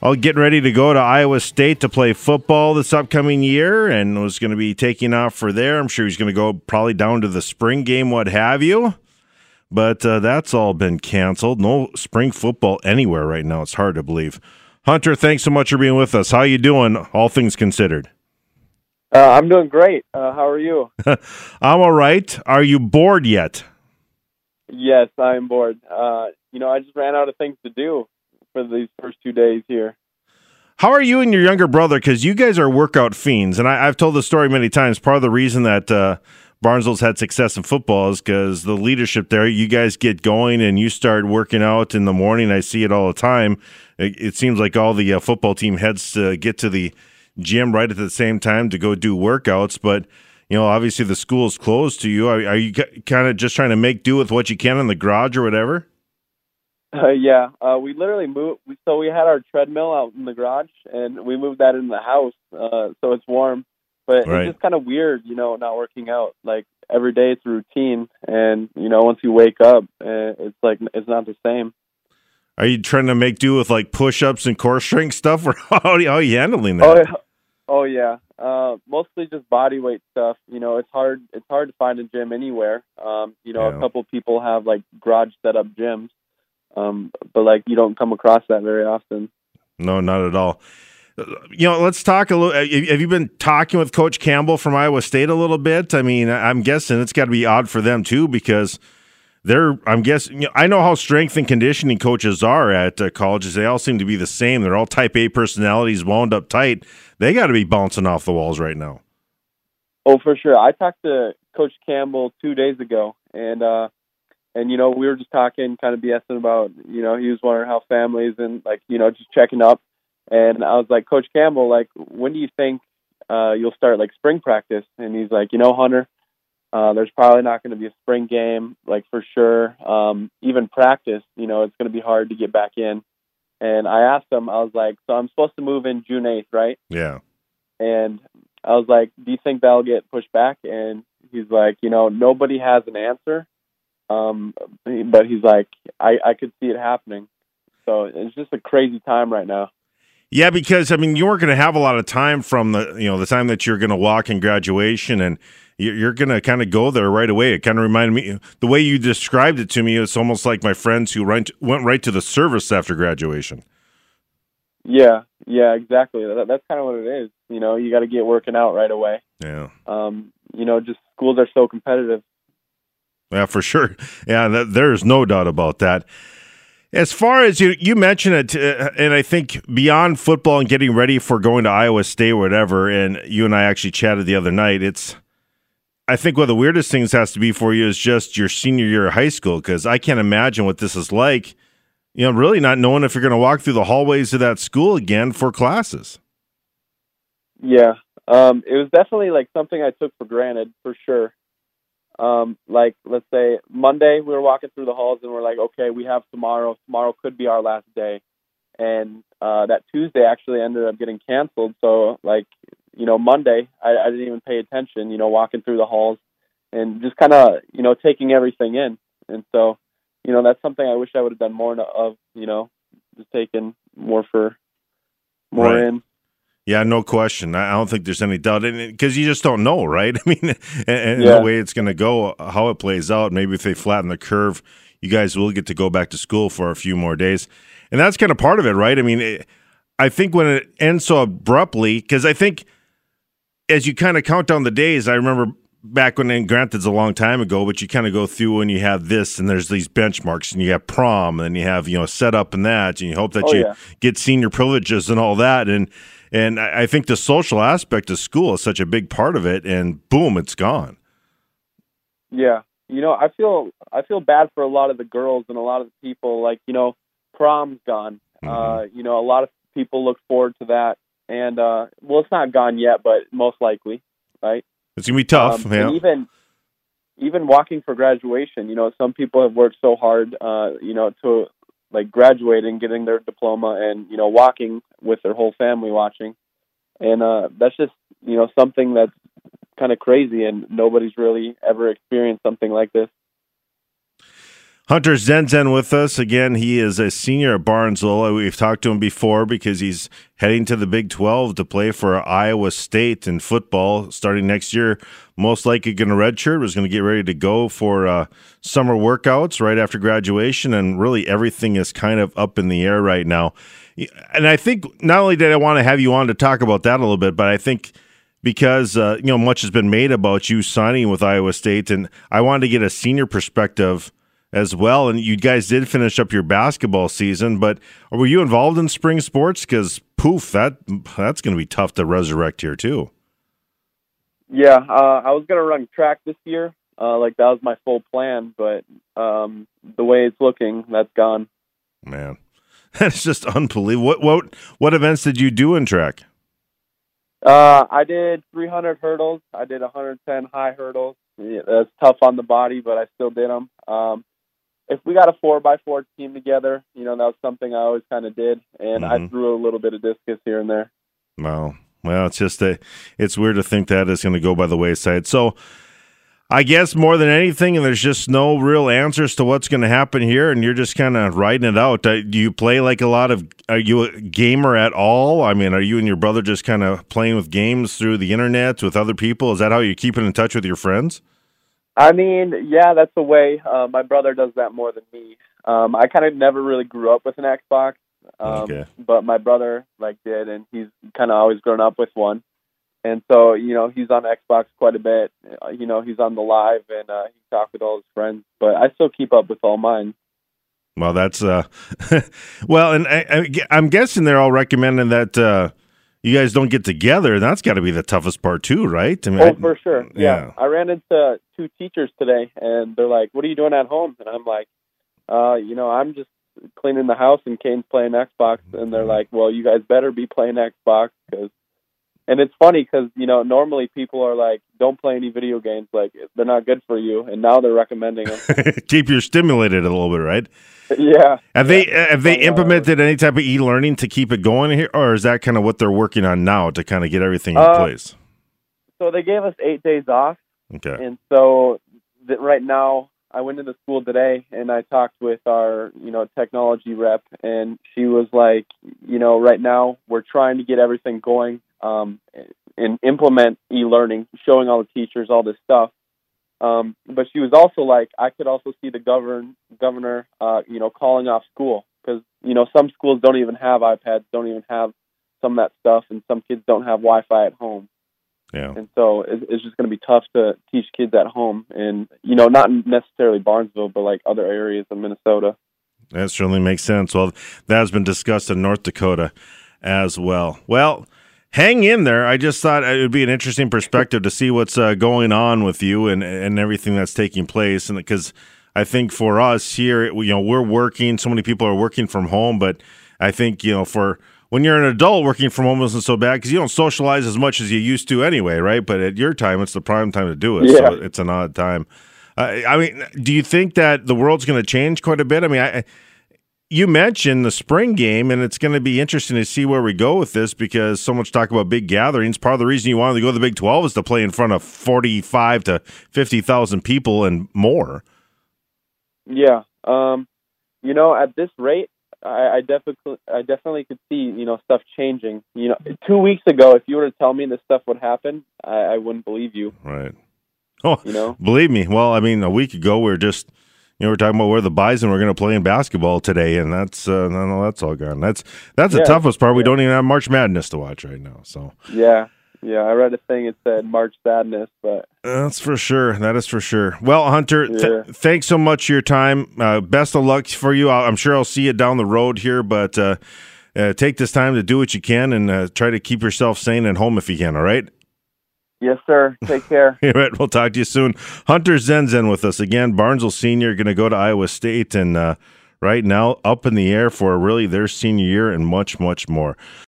all getting ready to go to Iowa State to play football this upcoming year and was going to be taking off for there. I'm sure he's going to go probably down to the spring game, what have you. But uh, that's all been canceled. No spring football anywhere right now. It's hard to believe. Hunter, thanks so much for being with us. How you doing, all things considered? Uh, I'm doing great. Uh, how are you? I'm all right. Are you bored yet? Yes, I'm bored. Uh, you know, I just ran out of things to do for these first two days here. How are you and your younger brother? Because you guys are workout fiends, and I, have told the story many times. Part of the reason that uh, Barnesville's had success in football is because the leadership there. You guys get going and you start working out in the morning. I see it all the time. It, it seems like all the uh, football team heads to get to the gym right at the same time to go do workouts, but you know, obviously the school's closed to you. Are you kind of just trying to make do with what you can in the garage or whatever? Uh, yeah, uh, we literally moved. So we had our treadmill out in the garage, and we moved that in the house, uh, so it's warm. But right. it's just kind of weird, you know, not working out. Like every day, it's a routine, and you know, once you wake up, uh, it's like it's not the same. Are you trying to make do with like push-ups and core strength stuff, or how are you, how are you handling that? Oh, yeah. Oh yeah, uh, mostly just body weight stuff. You know, it's hard. It's hard to find a gym anywhere. Um, you know, yeah. a couple people have like garage set up gyms, um, but like you don't come across that very often. No, not at all. You know, let's talk a little. Have you been talking with Coach Campbell from Iowa State a little bit? I mean, I'm guessing it's got to be odd for them too because they're. I'm guessing. You know, I know how strength and conditioning coaches are at uh, colleges. They all seem to be the same. They're all Type A personalities, wound up tight. They got to be bouncing off the walls right now. Oh, for sure. I talked to Coach Campbell two days ago, and uh, and you know we were just talking, kind of BSing about you know he was wondering how families and like you know just checking up, and I was like, Coach Campbell, like when do you think uh, you'll start like spring practice? And he's like, you know, Hunter, uh, there's probably not going to be a spring game, like for sure. Um, even practice, you know, it's going to be hard to get back in. And I asked him, I was like, so I'm supposed to move in June 8th, right? Yeah. And I was like, do you think that'll get pushed back? And he's like, you know, nobody has an answer. Um, but he's like, I, I could see it happening. So it's just a crazy time right now. Yeah, because I mean, you weren't going to have a lot of time from the you know the time that you're going to walk in graduation, and you're going to kind of go there right away. It kind of reminded me the way you described it to me. It's almost like my friends who went went right to the service after graduation. Yeah, yeah, exactly. That, that's kind of what it is. You know, you got to get working out right away. Yeah. Um, you know, just schools are so competitive. Yeah, for sure. Yeah, that, there's no doubt about that. As far as you you mentioned it, uh, and I think beyond football and getting ready for going to Iowa State, or whatever, and you and I actually chatted the other night. It's I think one of the weirdest things has to be for you is just your senior year of high school because I can't imagine what this is like. You know, really not knowing if you're going to walk through the hallways of that school again for classes. Yeah, um, it was definitely like something I took for granted for sure. Um, like let's say Monday we were walking through the halls and we're like, okay, we have tomorrow. Tomorrow could be our last day, and uh, that Tuesday actually ended up getting canceled. So like you know, Monday, I, I didn't even pay attention, you know, walking through the halls and just kind of, you know, taking everything in. And so, you know, that's something I wish I would have done more of, you know, just taking more for more right. in. Yeah, no question. I don't think there's any doubt because you just don't know, right? I mean, and, and yeah. the way it's going to go, how it plays out. Maybe if they flatten the curve, you guys will get to go back to school for a few more days, and that's kind of part of it, right? I mean, it, I think when it ends so abruptly, because I think as you kind of count down the days, I remember back when, and granted, it's a long time ago, but you kind of go through and you have this, and there's these benchmarks, and you have prom, and then you have you know set up and that, and you hope that oh, you yeah. get senior privileges and all that, and and I think the social aspect of school is such a big part of it, and boom, it's gone. Yeah, you know, I feel I feel bad for a lot of the girls and a lot of the people. Like you know, prom's gone. Mm-hmm. Uh, you know, a lot of people look forward to that and uh, well, it's not gone yet, but most likely, right? It's gonna be tough. Um, yeah. even even walking for graduation, you know, some people have worked so hard, uh, you know, to like graduating, getting their diploma, and you know, walking with their whole family watching, and uh, that's just you know something that's kind of crazy, and nobody's really ever experienced something like this. Hunter Zenzen with us again. He is a senior at Barnes Barnesville. We've talked to him before because he's heading to the Big 12 to play for Iowa State in football starting next year. Most likely going to redshirt. Was going to get ready to go for uh, summer workouts right after graduation, and really everything is kind of up in the air right now. And I think not only did I want to have you on to talk about that a little bit, but I think because uh, you know much has been made about you signing with Iowa State, and I wanted to get a senior perspective as well. And you guys did finish up your basketball season, but were you involved in spring sports? Because poof, that that's going to be tough to resurrect here too. Yeah, uh, I was going to run track this year. Uh, like that was my full plan, but um, the way it's looking, that's gone. Man, that's just unbelievable. What what what events did you do in track? Uh, I did 300 hurdles. I did 110 high hurdles. Yeah, that's tough on the body, but I still did them. Um, if we got a four by four team together, you know, that was something I always kind of did, and mm-hmm. I threw a little bit of discus here and there. Wow. Well, it's just a, it's weird to think that is going to go by the wayside. So, I guess more than anything, and there's just no real answers to what's going to happen here, and you're just kind of riding it out. Uh, do you play like a lot of? Are you a gamer at all? I mean, are you and your brother just kind of playing with games through the internet with other people? Is that how you're keeping in touch with your friends? I mean, yeah, that's the way. Uh, my brother does that more than me. Um, I kind of never really grew up with an Xbox, um, okay. but my brother like did, and he's kind of always grown up with one. And so, you know, he's on Xbox quite a bit. Uh, you know, he's on the live and uh, he talks with all his friends. But I still keep up with all mine. Well, that's uh, well, and I, am guessing they're all recommending that uh, you guys don't get together. That's got to be the toughest part too, right? I mean, oh, I, for sure. Yeah. yeah. I ran into two teachers today, and they're like, "What are you doing at home?" And I'm like, uh, "You know, I'm just cleaning the house, and Kane's playing Xbox." And they're like, "Well, you guys better be playing Xbox because." And it's funny because you know normally people are like, "Don't play any video games; like they're not good for you." And now they're recommending them. Keep you stimulated a little bit, right? yeah. Have they have they implemented any type of e learning to keep it going here, or is that kind of what they're working on now to kind of get everything in uh, place? So they gave us eight days off. Okay. And so right now, I went into school today and I talked with our you know technology rep, and she was like, you know, right now we're trying to get everything going um, and implement e learning, showing all the teachers all this stuff. Um, but she was also like, I could also see the govern governor, uh, you know, calling off school because you know some schools don't even have iPads, don't even have some of that stuff, and some kids don't have Wi-Fi at home. Yeah. And so it's just going to be tough to teach kids at home, and you know, not necessarily Barnesville, but like other areas of Minnesota. That certainly makes sense. Well, that has been discussed in North Dakota as well. Well hang in there. I just thought it would be an interesting perspective to see what's uh, going on with you and and everything that's taking place. And because I think for us here, you know, we're working. So many people are working from home, but I think you know for when you're an adult working from home isn't so bad because you don't socialize as much as you used to anyway, right? But at your time, it's the prime time to do it. Yeah. So it's an odd time. Uh, I mean, do you think that the world's going to change quite a bit? I mean, I you mentioned the spring game, and it's going to be interesting to see where we go with this because so much talk about big gatherings. Part of the reason you wanted to go to the Big Twelve is to play in front of forty-five to fifty thousand people and more. Yeah, um, you know, at this rate, I, I definitely, I definitely could see you know stuff changing. You know, two weeks ago, if you were to tell me this stuff would happen, I, I wouldn't believe you. Right. Oh, you know, believe me. Well, I mean, a week ago we are just you know, we're talking about where the Bison were going to play in basketball today, and that's uh, no, that's all gone. That's that's the toughest part. We don't even have March Madness to watch right now. So yeah, yeah, I read a thing. It said March Sadness, but that's for sure. That is for sure. Well, Hunter, yeah. th- thanks so much for your time. Uh, best of luck for you. i am sure I'll see you down the road here, but uh, uh, take this time to do what you can and uh, try to keep yourself sane at home if you can. All right. Yes, sir. Take care. All right, we'll talk to you soon. Hunter Zenzen with us again. Barnesville Senior going to go to Iowa State and uh, right now up in the air for really their senior year and much, much more.